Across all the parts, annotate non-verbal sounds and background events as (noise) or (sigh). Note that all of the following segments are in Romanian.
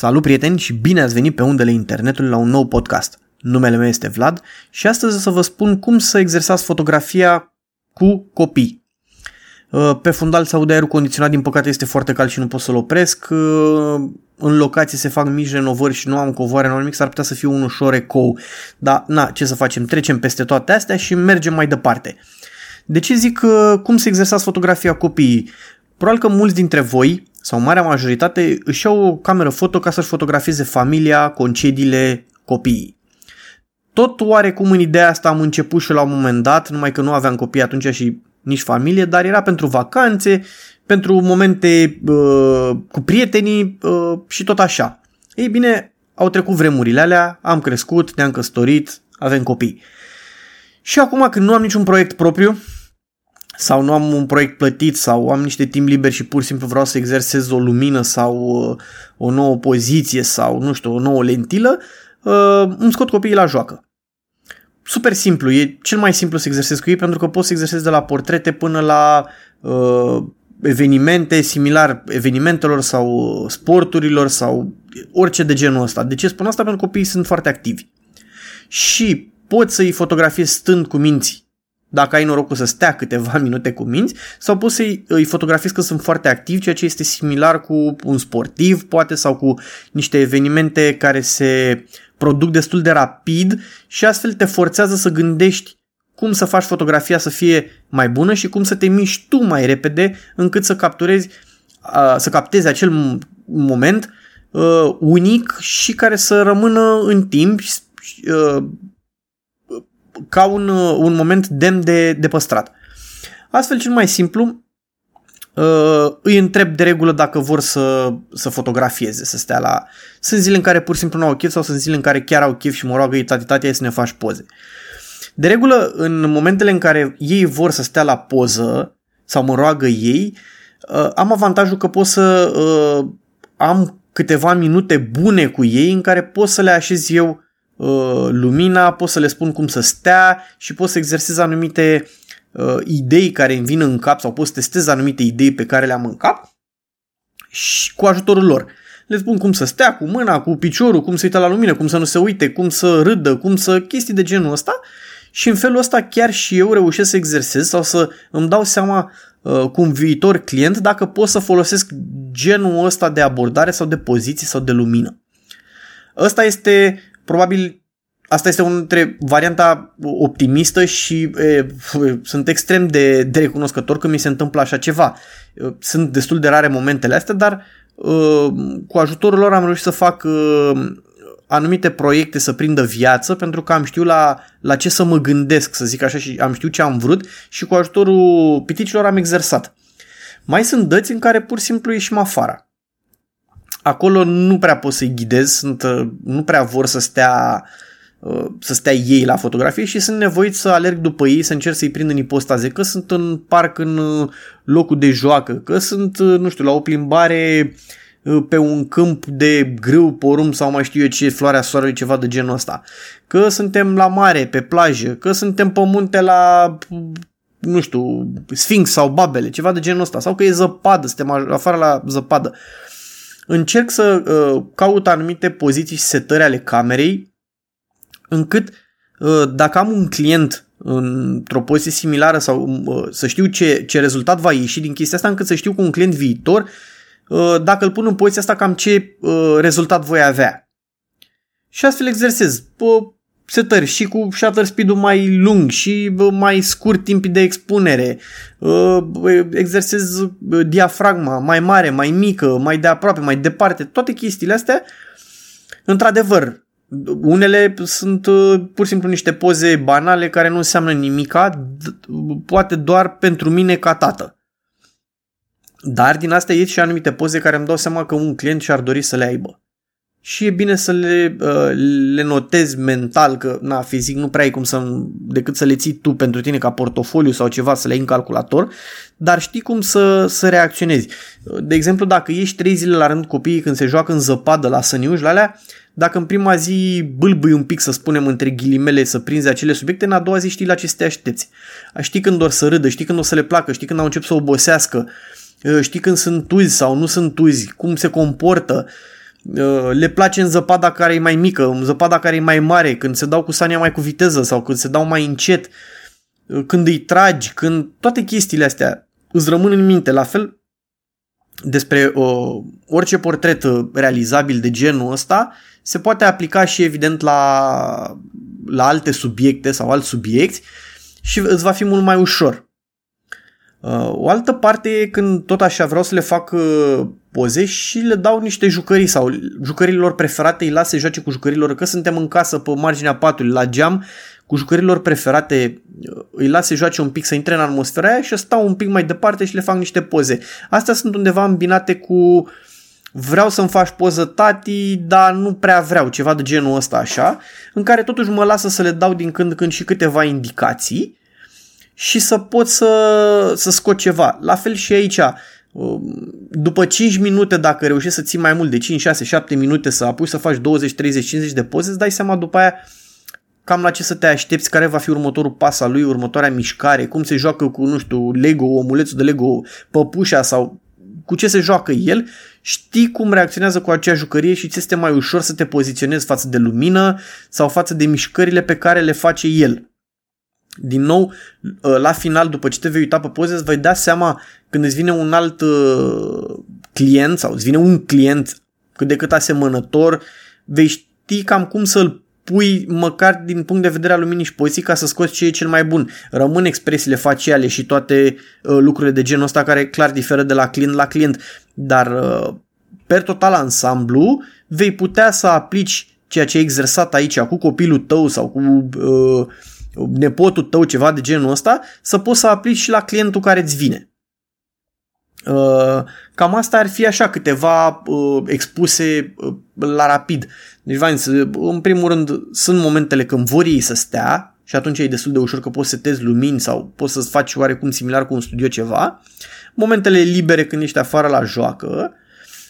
Salut prieteni și bine ați venit pe undele internetului la un nou podcast. Numele meu este Vlad și astăzi o să vă spun cum să exersați fotografia cu copii. Uh, pe fundal se aude aerul condiționat, din păcate este foarte cald și nu pot să-l opresc. Uh, în locație se fac mici renovări și nu am covoare, nu nimic, s-ar putea să fie un ușor ecou. Dar, na, ce să facem? Trecem peste toate astea și mergem mai departe. De ce zic uh, cum să exersați fotografia copiii? Probabil că mulți dintre voi sau marea majoritate își iau o cameră foto ca să-și fotografieze familia, concediile, copiii. Tot oarecum în ideea asta am început și la un moment dat, numai că nu aveam copii atunci și nici familie, dar era pentru vacanțe, pentru momente uh, cu prietenii uh, și tot așa. Ei bine, au trecut vremurile alea, am crescut, ne-am căsătorit, avem copii. Și acum când nu am niciun proiect propriu, sau nu am un proiect plătit sau am niște timp liber și pur și simplu vreau să exersez o lumină sau uh, o nouă poziție sau, nu știu, o nouă lentilă, uh, îmi scot copiii la joacă. Super simplu, e cel mai simplu să exersez cu ei pentru că pot să exersez de la portrete până la uh, evenimente similar evenimentelor sau sporturilor sau orice de genul ăsta. De ce spun asta? Pentru că copiii sunt foarte activi. Și pot să-i fotografiez stând cu minții dacă ai norocul să stea câteva (laughs) minute cu minți, sau poți să-i îi fotografiezi că sunt foarte activi, ceea ce este similar cu un sportiv, poate, sau cu niște evenimente care se produc destul de rapid și astfel te forțează să gândești cum să faci fotografia să fie mai bună și cum să te miști tu mai repede încât să capturezi, să captezi acel moment unic și care să rămână în timp ca un, uh, un moment demn de, de păstrat. Astfel, cel mai simplu, uh, îi întreb de regulă dacă vor să, să fotografieze, să stea la... Sunt zile în care pur și simplu nu au chef sau sunt zile în care chiar au chef și mă roagă, tati, tati, să ne faci poze. De regulă, în momentele în care ei vor să stea la poză sau mă roagă ei, uh, am avantajul că pot să uh, am câteva minute bune cu ei în care pot să le așez eu Uh, lumina, pot să le spun cum să stea și pot să exersez anumite uh, idei care îmi vin în cap sau pot să testez anumite idei pe care le-am în cap și cu ajutorul lor. Le spun cum să stea cu mâna, cu piciorul, cum să uite la lumină, cum să nu se uite, cum să râdă, cum să chestii de genul ăsta și în felul ăsta chiar și eu reușesc să exersez sau să îmi dau seama uh, cu un viitor client dacă pot să folosesc genul ăsta de abordare sau de poziție sau de lumină. Ăsta este probabil asta este una dintre varianta optimistă și e, (laughs) sunt extrem de, de recunoscător că mi se întâmplă așa ceva. Sunt destul de rare momentele astea, dar e, cu ajutorul lor am reușit să fac e, anumite proiecte să prindă viață pentru că am știut la, la ce să mă gândesc, să zic așa, și am știut ce am vrut și cu ajutorul piticilor am exersat. Mai sunt dăți în care pur și simplu ieșim afară acolo nu prea pot să-i ghidez, sunt, uh, nu prea vor să stea uh, să stea ei la fotografie și sunt nevoiți să alerg după ei, să încerc să-i prind în ipostaze, că sunt în parc în uh, locul de joacă, că sunt, nu știu, la o plimbare pe un câmp de grâu, porum sau mai știu eu ce, floarea soarelui, ceva de genul ăsta. Că suntem la mare, pe plajă, că suntem pe munte la nu știu, Sphinx sau Babele, ceva de genul ăsta, sau că e zăpadă, suntem afară la zăpadă. Uh, încerc să uh, caut anumite poziții și setări ale camerei încât uh, dacă am un client într-o poziție similară sau uh, să știu ce, ce rezultat va ieși din chestia asta încât să știu cu un client viitor uh, dacă îl pun în poziția asta cam ce uh, rezultat voi avea. Și astfel exersez. Uh, setări și cu shutter speed-ul mai lung și mai scurt timp de expunere. Exersez diafragma mai mare, mai mică, mai de aproape, mai departe. Toate chestiile astea, într-adevăr, unele sunt pur și simplu niște poze banale care nu înseamnă nimica, poate doar pentru mine ca tată. Dar din astea ies și anumite poze care îmi dau seama că un client și-ar dori să le aibă și e bine să le, uh, le notezi mental că na, fizic nu prea ai cum să decât să le ții tu pentru tine ca portofoliu sau ceva să le iei în calculator, dar știi cum să, să reacționezi. De exemplu, dacă ești trei zile la rând copiii când se joacă în zăpadă la săniuși, la alea, dacă în prima zi bâlbâi un pic, să spunem, între ghilimele, să prinzi acele subiecte, în a doua zi știi la ce să te aștepți. Știi când or să râdă, știi când o să le placă, știi când au început să obosească, știi când sunt tuzi sau nu sunt tuzi, cum se comportă, uh, le place în zăpada care e mai mică, în zăpada care e mai mare, când se dau cu sania mai cu viteză sau când se dau mai încet, uh, când îi tragi, când toate chestiile astea îți rămân în minte. La fel, despre uh, orice portret realizabil de genul ăsta se poate aplica și evident la, la alte subiecte sau alți subiecti și îți va fi mult mai ușor. Uh, o altă parte e când tot așa vreau să le fac uh, poze și le dau niște jucării sau jucărilor preferate îi las să joace cu jucărilor, că suntem în casă pe marginea patului la geam, cu jucărilor preferate uh, îi las să joace un pic, să intre în atmosfera aia și stau un pic mai departe și le fac niște poze. Astea sunt undeva îmbinate cu vreau să-mi faci poză tati, dar nu prea vreau, ceva de genul ăsta așa, în care totuși mă lasă să le dau din când în când și câteva indicații și să pot să, să scot ceva. La fel și aici, um, după 5 minute, dacă reușești să ții mai mult de 5, 6, 7 minute să apuci să faci 20, 30, 50 de poze, îți dai seama după aia cam la ce să te aștepți, care va fi următorul pas al lui, următoarea mișcare, cum se joacă cu, nu știu, Lego, omulețul de Lego, păpușa sau cu ce se joacă el, știi cum reacționează cu acea jucărie și ți este mai ușor să te poziționezi față de lumină sau față de mișcările pe care le face el. Din nou, uh, la final, după ce te vei uita pe poze, îți vei da seama când îți vine un alt uh, client sau îți vine un client cât de cât asemănător, vei ști cam cum să-l pui măcar din punct de vedere al luminii și poziții ca să scoți ce e cel mai bun. Rămân expresiile faciale și toate uh, lucrurile de genul ăsta care clar diferă de la client la client, dar uh, per total ansamblu vei putea să aplici ceea ce ai exersat aici cu copilul tău sau cu uh, nepotul tău, ceva de genul ăsta, să poți să aplici și la clientul care îți vine. Uh, cam asta ar fi așa câteva uh, expuse uh, la rapid. Deci, Vines, în primul rând, sunt momentele când vor ei să stea și atunci e destul de ușor că poți să setezi lumini sau poți să faci oarecum similar cu un studio ceva. Momentele libere când ești afară la joacă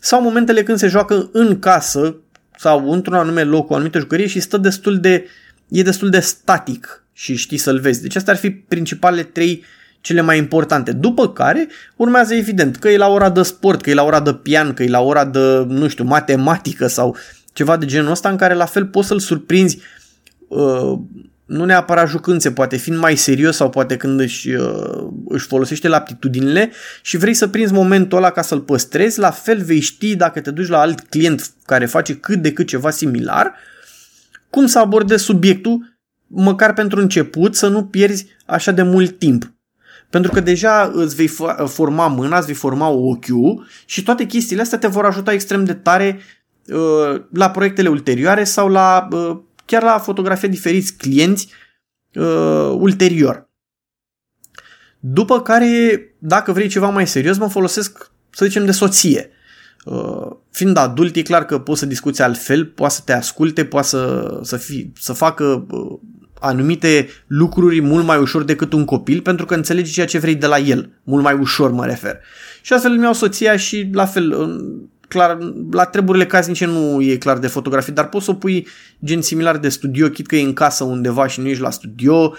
sau momentele când se joacă în casă sau într-un anume loc, o anumită jucărie și stă destul de, e destul de static și știi să-l vezi. Deci astea ar fi principalele trei cele mai importante. După care urmează evident că e la ora de sport, că e la ora de pian, că e la ora de, nu știu, matematică sau ceva de genul ăsta în care la fel poți să-l surprinzi uh, nu neapărat jucând, se poate fiind mai serios sau poate când își, uh, își folosește la aptitudinile și vrei să prinzi momentul ăla ca să-l păstrezi, la fel vei ști dacă te duci la alt client care face cât de cât ceva similar, cum să abordezi subiectul măcar pentru început, să nu pierzi așa de mult timp. Pentru că deja îți vei forma mâna, îți vei forma ochiul și toate chestiile astea te vor ajuta extrem de tare uh, la proiectele ulterioare sau la uh, chiar la fotografia diferiți clienți uh, ulterior. După care, dacă vrei ceva mai serios, mă folosesc, să zicem, de soție. Uh, fiind adult, e clar că poți să discuți altfel, poate să te asculte, poate să, să, fi, să facă uh, anumite lucruri mult mai ușor decât un copil pentru că înțelege ceea ce vrei de la el. Mult mai ușor mă refer. Și astfel îmi iau soția și la fel, clar, la treburile casnice nu e clar de fotografie, dar poți să o pui gen similar de studio, chit că e în casă undeva și nu ești la studio,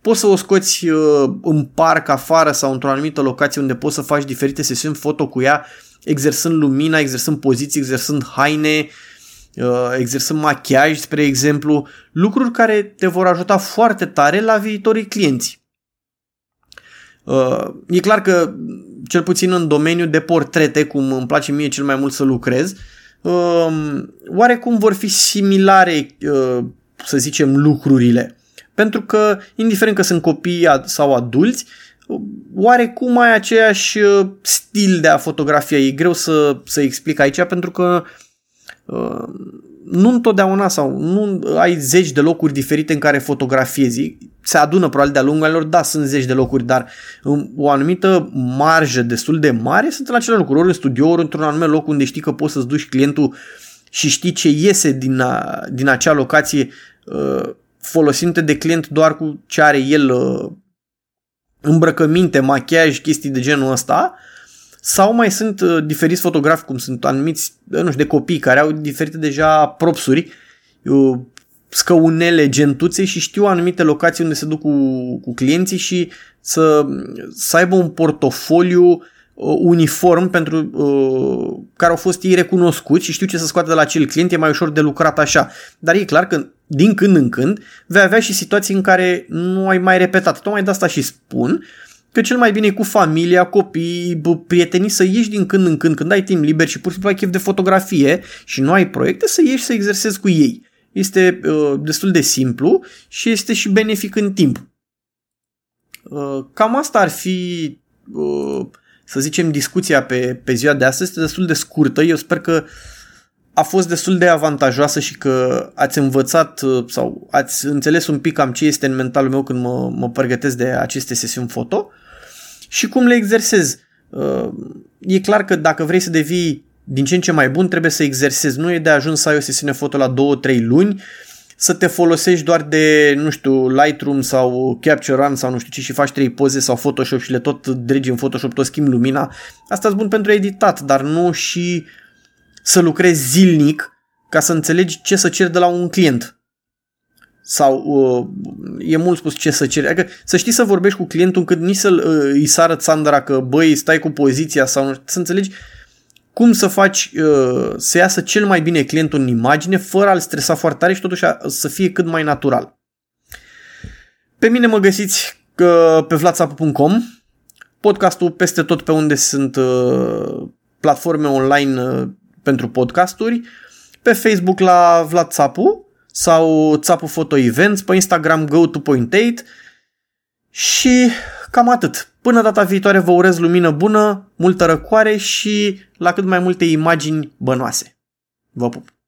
poți să o scoți uh, în parc afară sau într-o anumită locație unde poți să faci diferite sesiuni foto cu ea, exersând lumina, exersând poziții, exersând haine, uh, Uh, exersând machiaj, spre exemplu, lucruri care te vor ajuta foarte tare la viitorii clienți. Uh, e clar că, cel puțin în domeniul de portrete, cum îmi place mie cel mai mult să lucrez, uh, oarecum vor fi similare, să zicem, lucrurile. Pentru că, indiferent că sunt copii sau adulți, oarecum ai aceeași stil de a fotografia. E greu să, să explic aici pentru că uh, nu întotdeauna sau nu ai zeci de locuri diferite în care fotografiezi. Se adună probabil de-a lungul anilor, da, sunt zeci de locuri, dar o anumită marjă destul de mare sunt în acele locuri, ori în studio, ori într-un anume loc unde știi că poți să-ți duci clientul și știi ce iese din, a, din acea locație uh, folosind de client doar cu ce are el uh, îmbrăcăminte, machiaj, chestii de genul ăsta, sau mai sunt uh, diferiți fotografi, cum sunt anumiți, uh, nu știu, de copii care au diferite deja propsuri, uh, scăunele, gentuțe și știu anumite locații unde se duc cu, cu clienții și să, să aibă un portofoliu uh, uniform pentru uh, care au fost ei recunoscuți și știu ce să scoată de la acel client, e mai ușor de lucrat așa. Dar e clar că din când în când vei avea și situații în care nu ai mai repetat. Tocmai de asta și spun că cel mai bine e cu familia, copii, prietenii să ieși din când în când, când ai timp liber și pur și simplu ai chef de fotografie și nu ai proiecte, să ieși să exersezi cu ei. Este uh, destul de simplu și este și benefic în timp. Uh, cam asta ar fi, uh, să zicem, discuția pe, pe ziua de astăzi. Este destul de scurtă. Eu sper că a fost destul de avantajoasă și că ați învățat uh, sau ați înțeles un pic cam ce este în mentalul meu când mă, mă pregătesc de aceste sesiuni foto și cum le exersez. Uh, e clar că dacă vrei să devii din ce în ce mai bun, trebuie să exersezi. Nu e de ajuns să ai o sesiune foto la 2-3 luni, să te folosești doar de, nu știu, Lightroom sau Capture One sau nu știu ce și faci 3 poze sau Photoshop și le tot dregi în Photoshop, tot schimbi lumina. Asta e bun pentru editat, dar nu și să lucrezi zilnic ca să înțelegi ce să ceri de la un client. Sau uh, e mult spus ce să ceri. Adică să știi să vorbești cu clientul încât nici să uh, îi sară țandra că băi stai cu poziția sau nu, să înțelegi cum să faci uh, să iasă cel mai bine clientul în imagine fără a-l stresa foarte tare și totuși să fie cât mai natural. Pe mine mă găsiți uh, pe vlatsapu.com podcastul peste tot pe unde sunt uh, platforme online uh, pentru podcasturi, pe Facebook la Vlad Țapu sau Țapu Photo Events, pe Instagram go to point 8 și cam atât. Până data viitoare vă urez lumină bună, multă răcoare și la cât mai multe imagini bănoase. Vă pup!